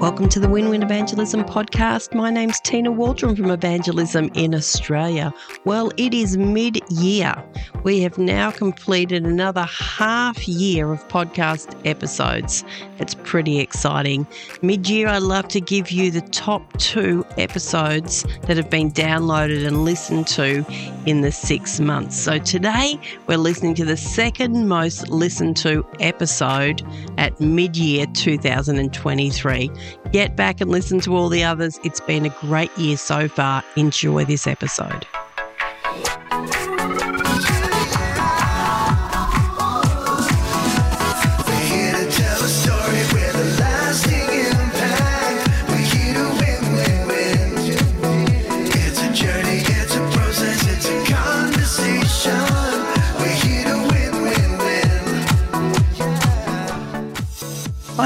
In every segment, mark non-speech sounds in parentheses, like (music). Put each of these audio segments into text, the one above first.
Welcome to the Win Win Evangelism podcast. My name's Tina Waldron from Evangelism in Australia. Well, it is mid year. We have now completed another half year of podcast episodes. It's pretty exciting. Mid year, I love to give you the top two episodes that have been downloaded and listened to in the six months. So today, we're listening to the second most listened to episode at mid year 2023. Get back and listen to all the others. It's been a great year so far. Enjoy this episode.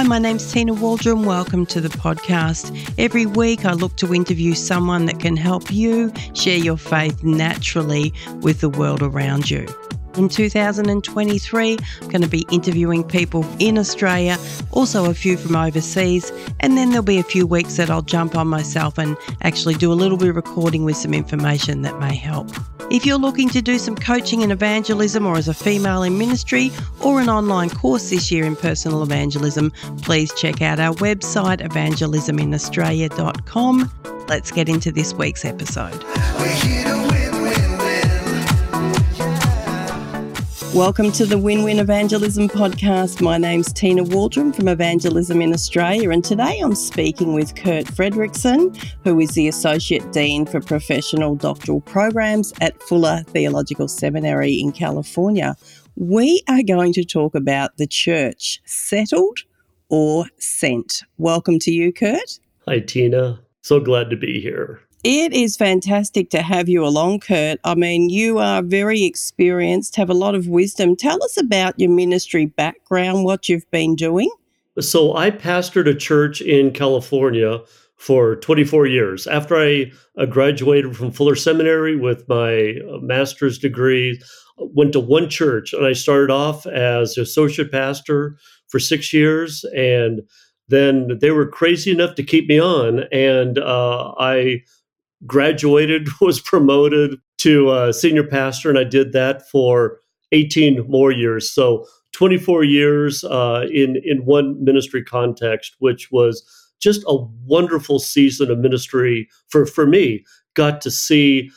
My name's Tina Waldron. Welcome to the podcast. Every week, I look to interview someone that can help you share your faith naturally with the world around you. In 2023, I'm going to be interviewing people in Australia, also a few from overseas, and then there'll be a few weeks that I'll jump on myself and actually do a little bit of recording with some information that may help. If you're looking to do some coaching in evangelism or as a female in ministry or an online course this year in personal evangelism, please check out our website evangelisminaustralia.com. Let's get into this week's episode. Welcome to the Win Win Evangelism podcast. My name's Tina Waldron from Evangelism in Australia, and today I'm speaking with Kurt Fredrickson, who is the Associate Dean for Professional Doctoral Programs at Fuller Theological Seminary in California. We are going to talk about the church settled or sent. Welcome to you, Kurt. Hi, Tina. So glad to be here. It is fantastic to have you along, Kurt. I mean, you are very experienced, have a lot of wisdom. Tell us about your ministry background, what you've been doing. So, I pastored a church in California for 24 years. After I uh, graduated from Fuller Seminary with my uh, master's degree, went to one church and I started off as associate pastor for six years. And then they were crazy enough to keep me on. And uh, I graduated, (laughs) was promoted to a senior pastor, and I did that for 18 more years. So 24 years uh, in in one ministry context, which was just a wonderful season of ministry for for me. Got to see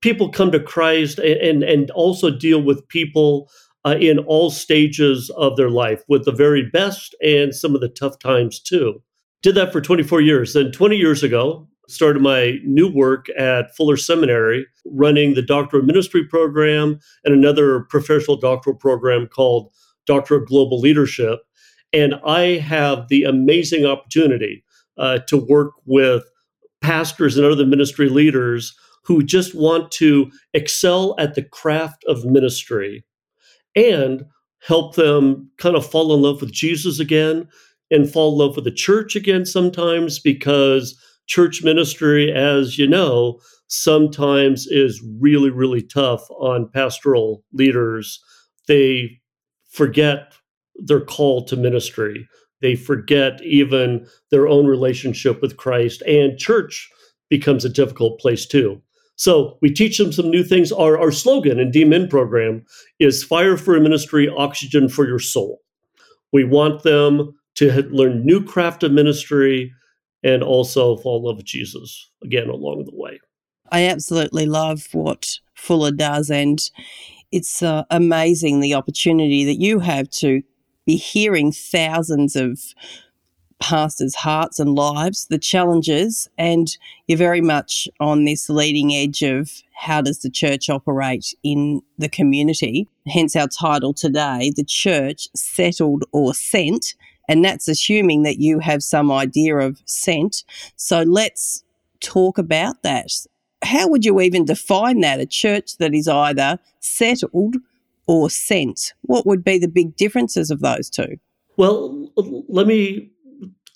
people come to Christ and and, and also deal with people uh, in all stages of their life, with the very best and some of the tough times too. Did that for 24 years. Then 20 years ago, started my new work at Fuller Seminary, running the Doctor of Ministry program and another professional doctoral program called Doctor of Global Leadership. And I have the amazing opportunity uh, to work with pastors and other ministry leaders who just want to excel at the craft of ministry and help them kind of fall in love with Jesus again and fall in love with the church again sometimes because church ministry, as you know, sometimes is really, really tough on pastoral leaders. They forget their call to ministry. They forget even their own relationship with Christ, and church becomes a difficult place too. So we teach them some new things. Our, our slogan in DMIN program is fire for ministry, oxygen for your soul. We want them to learn new craft of ministry and also fall in love with Jesus again along the way. I absolutely love what Fuller does, and it's uh, amazing the opportunity that you have to be hearing thousands of pastors' hearts and lives, the challenges, and you're very much on this leading edge of how does the church operate in the community. Hence our title today, The Church Settled or Sent and that's assuming that you have some idea of sent. So let's talk about that. How would you even define that? A church that is either settled or sent? What would be the big differences of those two? Well, let me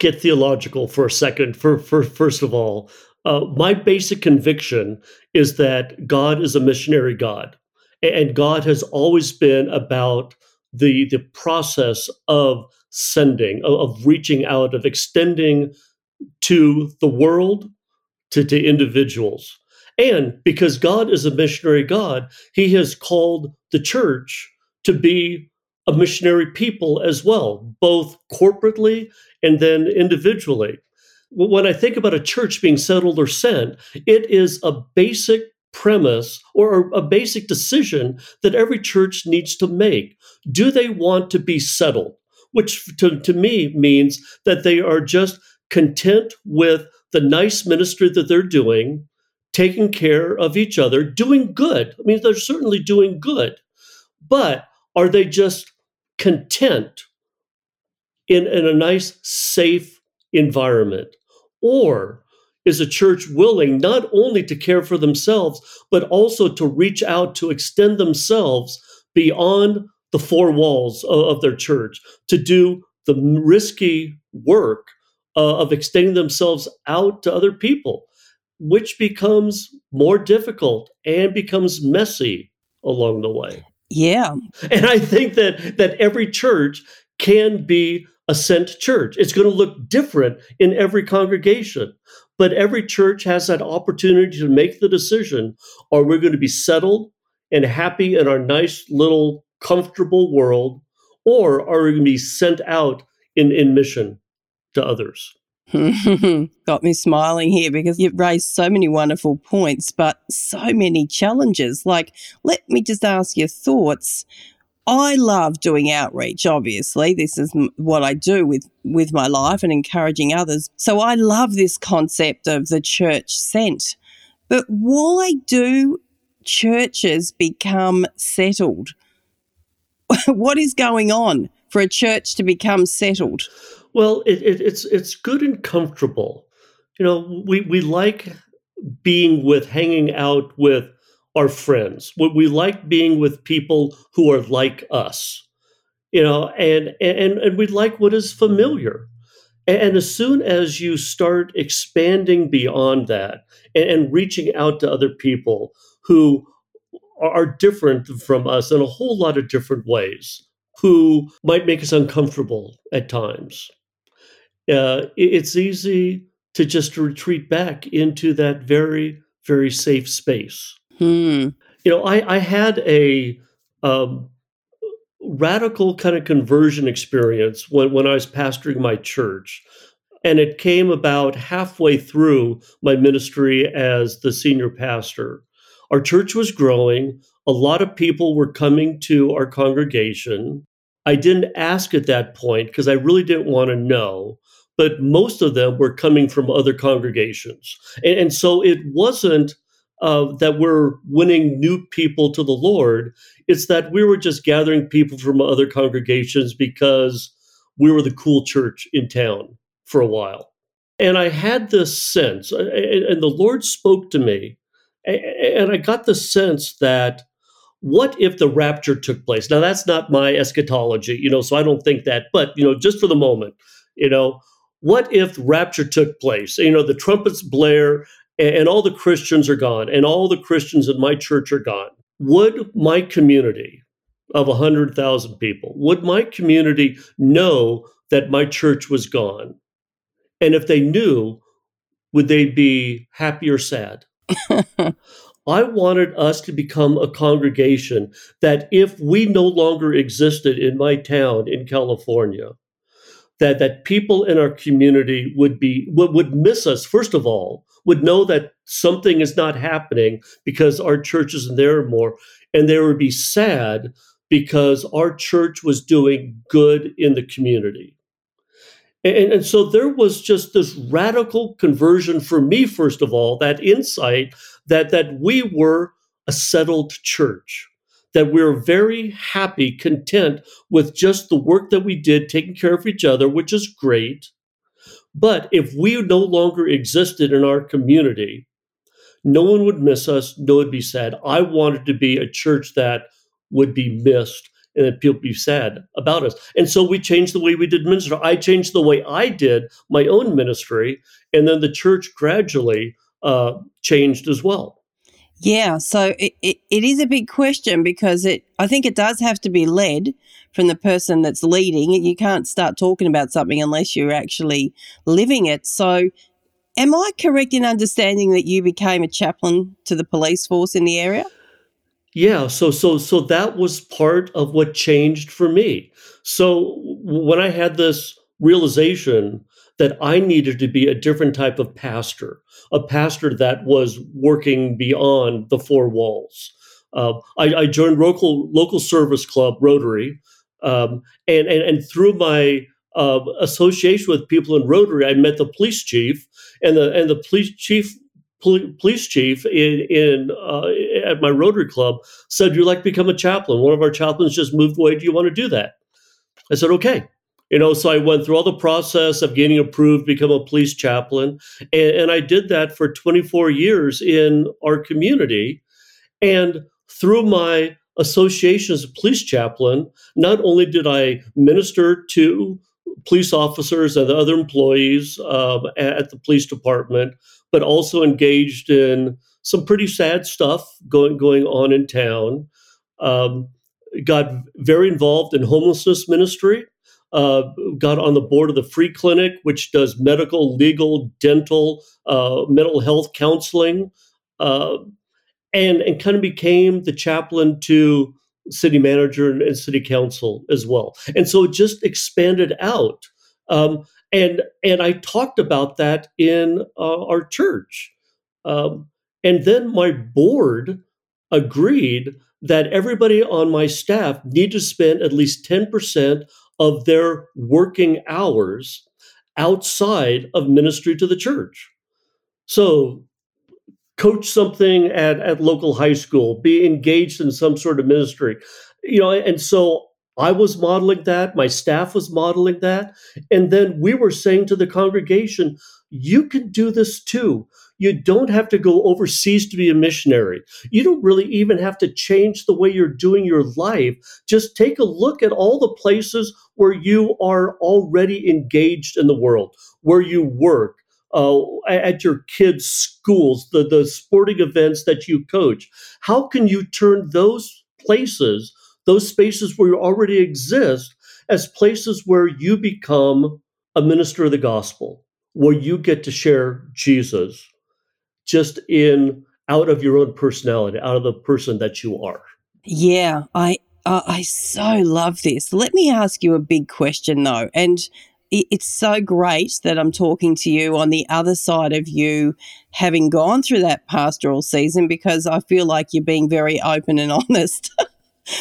get theological for a second. For, for first of all, uh, my basic conviction is that God is a missionary God, and God has always been about the the process of sending, of, of reaching out, of extending to the world, to, to individuals. And because God is a missionary God, he has called the church to be a missionary people as well, both corporately and then individually. When I think about a church being settled or sent, it is a basic premise or a basic decision that every church needs to make. Do they want to be settled? Which to, to me means that they are just content with the nice ministry that they're doing, taking care of each other, doing good. I mean, they're certainly doing good. But are they just content in, in a nice, safe environment? Or is a church willing not only to care for themselves, but also to reach out to extend themselves beyond the four walls of, of their church, to do the risky work uh, of extending themselves out to other people, which becomes more difficult and becomes messy along the way. Yeah. And I think that that every church can be a sent church. It's going to look different in every congregation, but every church has that opportunity to make the decision are we going to be settled and happy in our nice little comfortable world or are we going to be sent out in, in mission to others? (laughs) Got me smiling here because you've raised so many wonderful points, but so many challenges. Like, let me just ask your thoughts. I love doing outreach, obviously. This is what I do with, with my life and encouraging others. So I love this concept of the church sent. But why do churches become settled? (laughs) what is going on for a church to become settled? Well, it, it, it's it's good and comfortable. You know, we we like being with, hanging out with our friends. We like being with people who are like us. You know, and and and we like what is familiar. And as soon as you start expanding beyond that and, and reaching out to other people who are different from us in a whole lot of different ways, who might make us uncomfortable at times, uh, it's easy to just retreat back into that very, very safe space. Hmm. You know, I, I had a um, radical kind of conversion experience when, when I was pastoring my church. And it came about halfway through my ministry as the senior pastor. Our church was growing. A lot of people were coming to our congregation. I didn't ask at that point because I really didn't want to know but most of them were coming from other congregations. And, and so it wasn't uh, that we're winning new people to the Lord, it's that we were just gathering people from other congregations because we were the cool church in town for a while. And I had this sense, and the Lord spoke to me, and I got the sense that what if the rapture took place? Now, that's not my eschatology, you know, so I don't think that, but, you know, just for the moment, you know, what if rapture took place? You know, the trumpets blare and, all the Christians are gone and all the Christians in my church are gone. Would my community of 100,000 people, would my community know that my church was gone? And if they knew, would they be happy or sad? (laughs) I wanted us to become a congregation that if we no longer existed in my town in California, that that people in our community would be would, would miss us first of all would know that something is not happening because our church isn't there more and they would be sad because our church was doing good in the community and, and so there was just this radical conversion for me first of all that insight that that we were a settled church that we're very happy, content with just the work that we did, taking care of each other, which is great. But if we no longer existed in our community, no one would miss us, no one would be sad. I wanted to be a church that would be missed that people be sad about us. And so we changed the way we did ministry. I changed the way I did my own ministry, and then the church gradually uh, changed as well. Yeah, so it, it, it is a big question because it I think it does have to be led from the person that's leading. You can't start talking about something unless you're actually living it. So, am I correct in understanding that you became a chaplain to the police force in the area? Yeah, so so so that was part of what changed for me. So when I had this realization that I needed to be a different type of pastor, a pastor that was working beyond the four walls. Uh, I, I, joined local local service club Rotary, um, and, and and through my uh, association with people in Rotary, I met the police chief, and the and the police chief police chief in, in uh, at my Rotary Club said, "You'd like to become a chaplain? One of our chaplains just moved away. Do you want to do that?" I said, "Okay." You know, so I went through all the process of getting approved, become a police chaplain, and, and I did that for 24 years in our community. And through my association as a police chaplain, not only did I minister to police officers and other employees um, at the police department, but also engaged in some pretty sad stuff going going on in town. Um, got very involved in homelessness ministry. Uh, got on the board of the Free Clinic, which does medical, legal, dental, uh, mental health counseling, uh, and and kind of became the chaplain to city manager and, and, city council as well. And so it just expanded out. Um, and and I talked about that in uh, our church. Um, and then my board agreed that everybody on my staff need to spend at least 10% of their working hours outside of ministry to the church. So coach something at, at local high school, be engaged in some sort of ministry. You know, and so I was modeling that, my staff was modeling that. And then we were saying to the congregation, you can do this too. You don't have to go overseas to be a missionary. You don't really even have to change the way you're doing your life. Just take a look at all the places where you are already engaged in the world, where you work, uh, at your kids' schools, the, the sporting events that you coach. How can you turn those places those spaces where you already exist as places where you become a minister of the gospel, where you get to share Jesus just in out of your own personality, out of the person that you are. Yeah, I uh, I so love this. Let me ask you a big question though, and it's so great that I'm talking to you on the other side of you having gone through that pastoral season because I feel like you're being very open and (laughs) honest.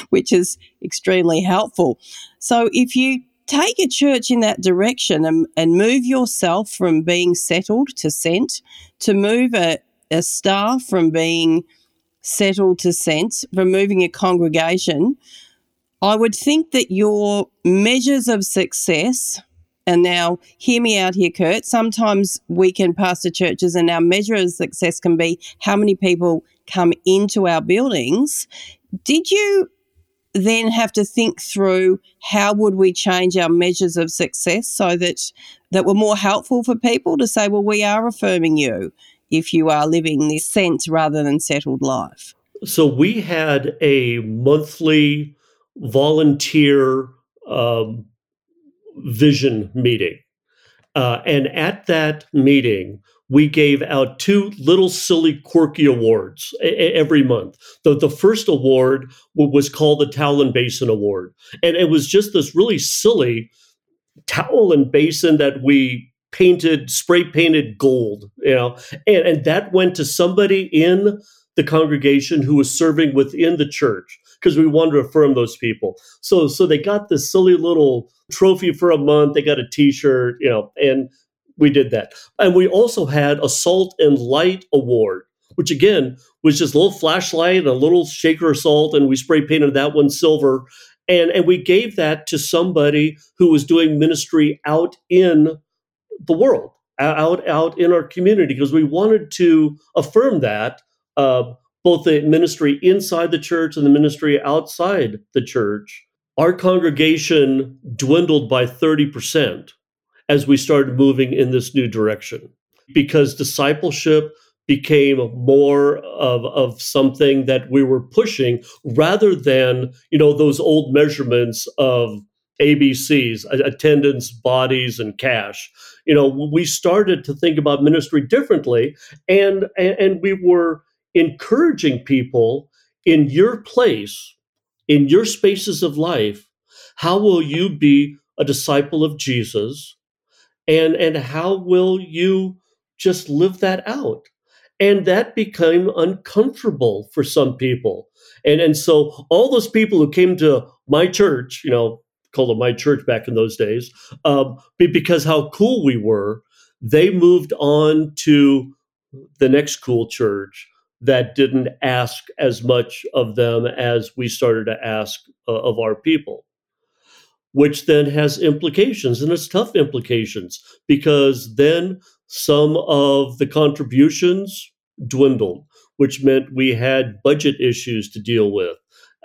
which is extremely helpful. So if you take a church in that direction and, and move yourself from being settled to sent, to move a, a staff from being settled to sent, from moving a congregation, I would think that your measures of success, and now hear me out here, Kurt. Sometimes we can pastor churches, and our measure of success can be how many people come into our buildings. Did you then have to think through how would we change our measures of success so that that were more helpful for people to say, well, we are affirming you if you are living this sense rather than settled life. So we had a monthly volunteer um, vision meeting. Uh, and at that meeting, we gave out two little silly quirky awards a- every month. The, the first award was called the Towel and Basin Award. And it was just this really silly towel and basin that we painted, spray painted gold, you know, and, and that went to somebody in the congregation who was serving within the church because we wanted to affirm those people. So so they got this silly little trophy for a month. They got a T-shirt, you know, and we did that. And we also had a Salt and Light Award, which again was just a little flashlight and a little shaker of salt, and we spray painted that one silver. And, and we gave that to somebody who was doing ministry out in the world, out out in our community, because we wanted to affirm that uh, both the ministry inside the church and the ministry outside the church. Our congregation dwindled by 30% as we started moving in this new direction because discipleship became more of, of something that we were pushing rather than you know those old measurements of abcs attendance bodies and cash you know we started to think about ministry differently and and we were encouraging people in your place in your spaces of life how will you be a disciple of jesus? And and how will you just live that out? And that became uncomfortable for some people. And and so all those people who came to my church you know called it my church back in those days um, because how cool we were they moved on to the next cool church that didn't ask as much of them as we started to ask uh, of our people which then has implications and it's tough implications because then some of the contributions dwindled, which meant we had budget issues to deal with.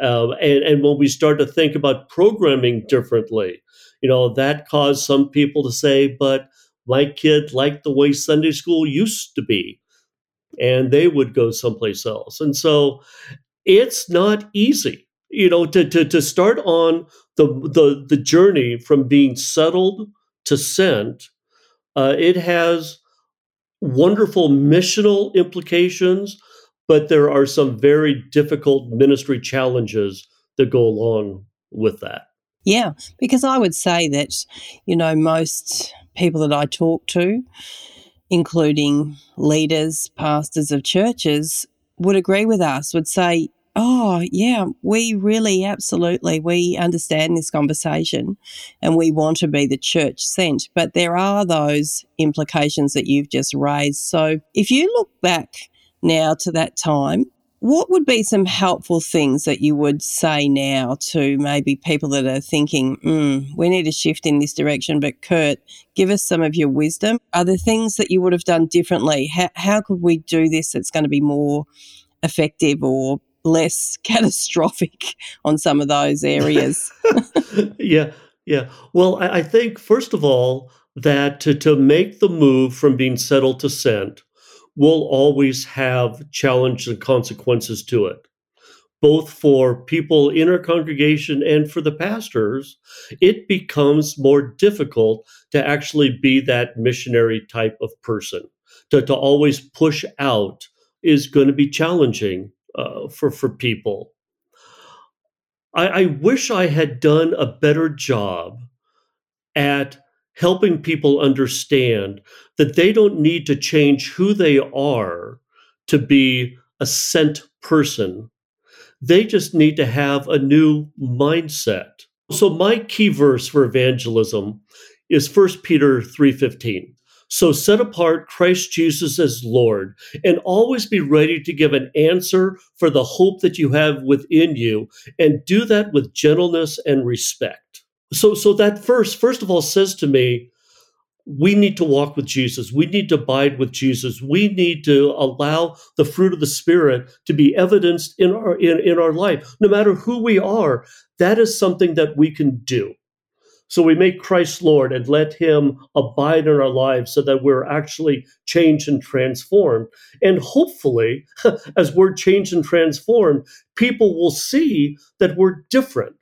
Uh, and, and when we start to think about programming differently, you know, that caused some people to say, but my kid liked the way Sunday school used to be. And they would go someplace else. And so it's not easy, you know, to, to, to start on the, the, the journey from being settled to sent. Uh, it has wonderful missional implications, but there are some very difficult ministry challenges that go along with that. Yeah, because I would say that, you know, most people that I talk to, including leaders, pastors of churches, would agree with us, would say, Oh, yeah, we really absolutely we understand this conversation and we want to be the church sent, but there are those implications that you've just raised. So, if you look back now to that time, what would be some helpful things that you would say now to maybe people that are thinking, mm, we need to shift in this direction? But Kurt, give us some of your wisdom. Are there things that you would have done differently? How, how could we do this that's going to be more effective or less (laughs) catastrophic on some of those areas. (laughs) yeah, yeah. Well, I, I, think first of all that to, to make the move from being settled to sent will always have challenges and consequences to it. Both for people in our congregation and for the pastors, it becomes more difficult to actually be that missionary type of person. To, to always push out is going to be challenging uh, for for people. I, I wish I had done a better job at helping people understand that they don't need to change who they are to be a sent person. They just need to have a new mindset. So my key verse for evangelism is 1 Peter 3:15. So set apart Christ Jesus as Lord and always be ready to give an answer for the hope that you have within you and do that with gentleness and respect. So so that verse first of all says to me we need to walk with Jesus. We need to abide with Jesus. We need to allow the fruit of the Spirit to be evidenced in our in, in our life. No matter who we are, that is something that we can do. So we make Christ Lord and let him abide in our lives so that we're actually changed and transformed. And hopefully, (laughs) as we're changed and transformed, people will see that we're different.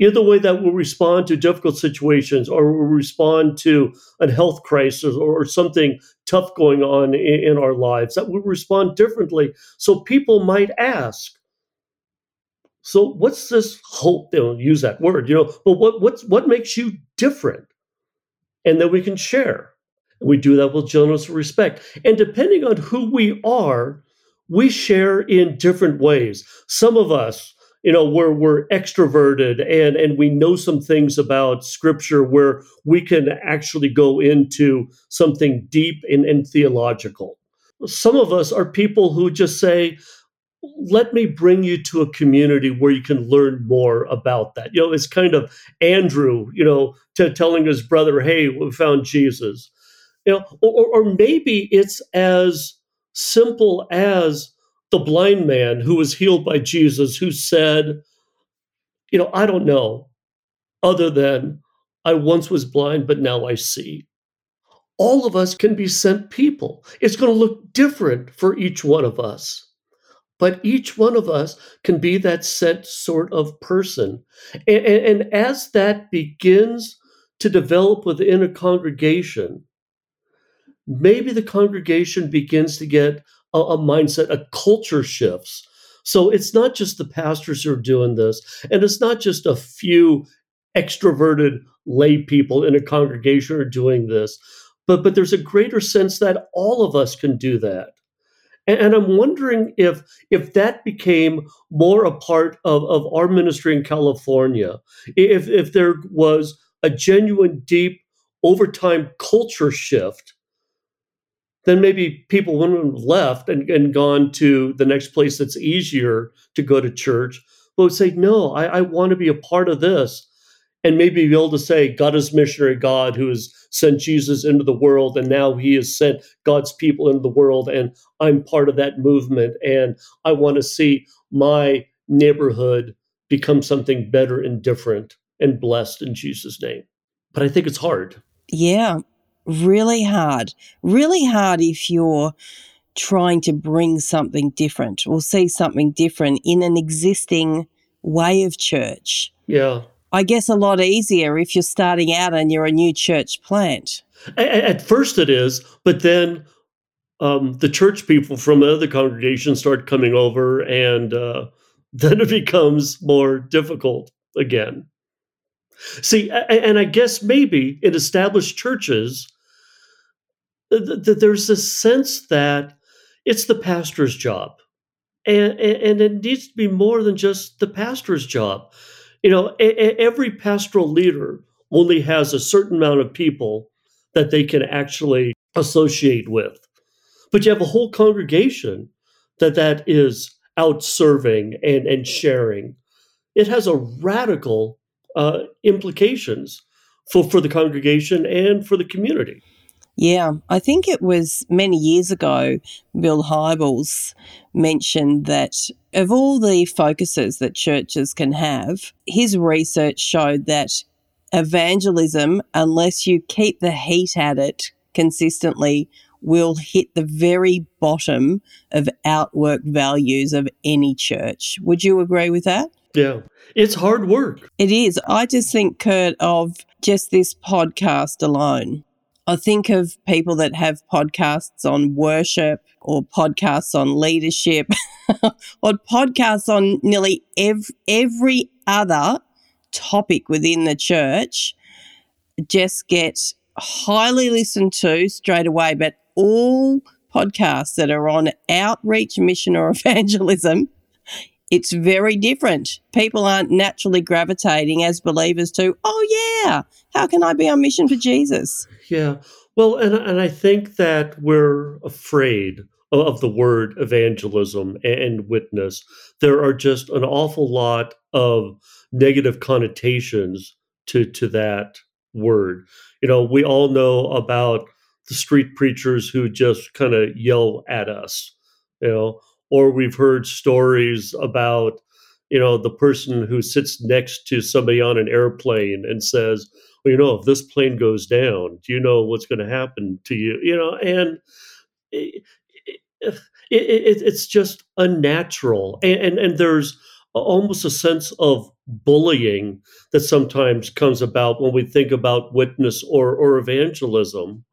Either way that we'll respond to difficult situations or we'll respond to a health crisis or something tough going on in, in our lives, that we'll respond differently. So people might ask, so what's this hope? They don't use that word, you know, but what what's what makes you different? And then we can share. We do that with and respect. And depending on who we are, we share in different ways. Some of us, you know, we're we're extroverted and and we know some things about scripture where we can actually go into something deep and, and theological. Some of us are people who just say, let me bring you to a community where you can learn more about that. You know, it's kind of Andrew, you know, to telling his brother, "Hey, we found Jesus." You know, or, or maybe it's as simple as the blind man who was healed by Jesus, who said, "You know, I don't know, other than I once was blind, but now I see." all of us can be sent people. It's going to look different for each one of us. But each one of us can be that sent sort of person. And, and, and as that begins to develop within a congregation, maybe the congregation begins to get a, a mindset, a culture shifts. So it's not just the pastors who are doing this, and it's not just a few extroverted lay people in a congregation are doing this, but but there's a greater sense that all of us can do that. And, and I'm wondering if if that became more a part of, of our ministry in California, if if there was a genuine, deep, overtime culture shift then maybe people wouldn't have left and, and gone to the next place that's easier to go to church, but would say, No, I, I want to be a part of this. And maybe be able to say, God is missionary God who has sent Jesus into the world, and now he has sent God's people into the world, and I'm part of that movement. And I want to see my neighborhood become something better and different and blessed in Jesus' name. But I think it's hard. Yeah really hard. Really hard if you're trying to bring something different or see something different in an existing way of church. Yeah. I guess a lot easier if you're starting out and you're a new church plant. At first it is, but then um, the church people from the other congregations start coming over, and uh, (laughs) then it becomes more difficult again. See, and I guess maybe in established churches, th- th- there's a sense that it's the pastor's job. And, and, it needs to be more than just the pastor's job. You know, a, a, every pastoral leader only has a certain amount of people that they can actually associate with. But you have a whole congregation that that is out serving and, and sharing. It has a radical uh, implications for, for the congregation and for the community. Yeah, I think it was many years ago, Bill Hybels mentioned that of all the focuses that churches can have, his research showed that evangelism, unless you keep the heat at it consistently, will hit the very bottom of outwork values of any church. Would you agree with that? Yeah, it's hard work. It is. I just think, Kurt, of just this podcast alone I think of people that have podcasts on worship or podcasts on leadership (laughs) or podcasts on nearly ev- every other topic within the church just get highly listened to straight away. But all podcasts that are on outreach, mission, or (laughs) evangelism, it's very different. People aren't naturally gravitating as believers to, oh, yeah, how can I be on mission for Jesus? Yeah. Well, and, and I think that we're afraid of the word evangelism and witness. There are just an awful lot of negative connotations to, to that word. You know, we all know about the street preachers who just kind of yell at us, you know, or we've heard stories about, you know, the person who sits next to somebody on an airplane and says, well, you know, if this plane goes down, do you know what's going to happen to you? You know, and it, it, it, it's just unnatural. And, and, and there's almost a sense of bullying that sometimes comes about when we think about witness or, or evangelism.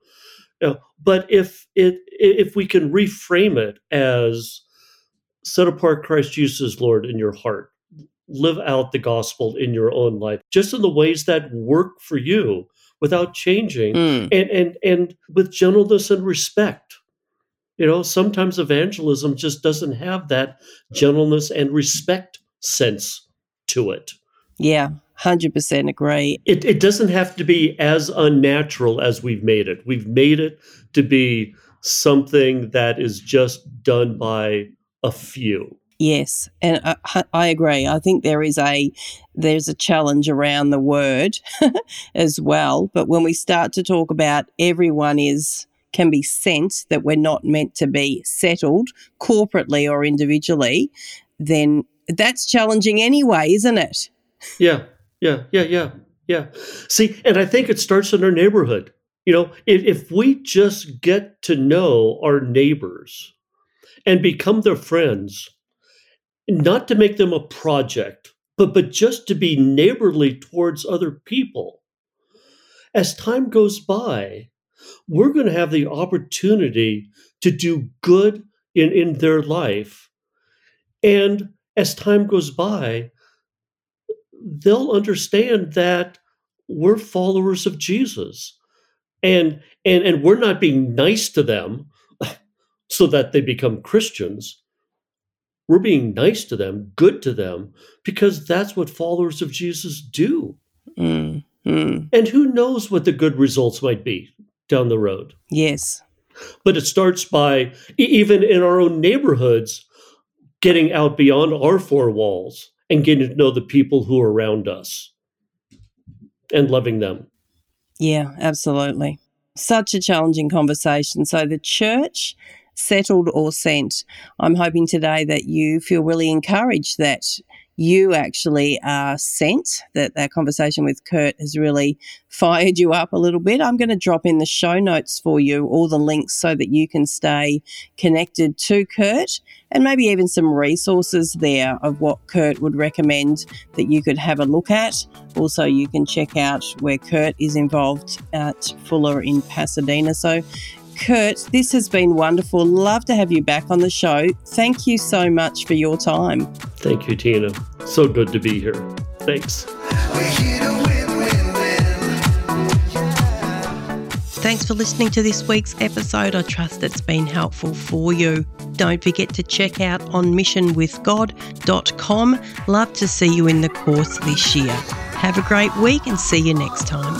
You know, but if it if we can reframe it as set apart Christ Jesus Lord in your heart, live out the gospel in your own life, just in the ways that work for you without changing mm. and, and, and with gentleness and respect. You know, sometimes evangelism just doesn't have that gentleness and respect sense to it. Yeah, 100% agree. It, it doesn't have to be as unnatural as we've made it. We've made it to be something that is just done by a few. Yes, and I, I, agree. I think there is a there's a challenge around the word (laughs) as well. But when we start to talk about everyone is can be sent, that we're not meant to be settled corporately or individually, then that's challenging anyway, isn't it? Yeah, yeah, yeah, yeah, yeah. See, and I think it starts in our neighborhood. You know, if, if we just get to know our neighbors and become their friends, not to make them a project, but, but just to be neighborly towards other people, as time goes by, we're going to have the opportunity to do good in, in their life. And as time goes by, they'll understand that we're followers of Jesus. And and and we're not being nice to them so that they become Christians. We're being nice to them, good to them, because that's what followers of Jesus do. Mm, mm. And who knows what the good results might be down the road? Yes. But it starts by, even in our own neighborhoods, getting out beyond our four walls and getting to know the people who are around us and loving them. Yeah, absolutely. Such a challenging conversation. So, the church, settled or sent, I'm hoping today that you feel really encouraged that you actually are sent, that that conversation with Kurt has really (laughs) fired you up a little bit. I'm going to drop in the show notes for you all the links so that you can stay connected to Kurt and maybe even some resources there of what Kurt would recommend that you could have a look at. Also, you can check out where Kurt is involved at Fuller in Pasadena. So, Kurt, this has been wonderful. Love to have you back on the show. Thank you so much for your time. Thank you, Tina. So good to be here. Thanks. Thanks for listening to this week's episode. I trust it's been helpful for you. Don't forget to check out onmissionwithgod.com. Love to see you in the course this year. Have a great week and see you next time.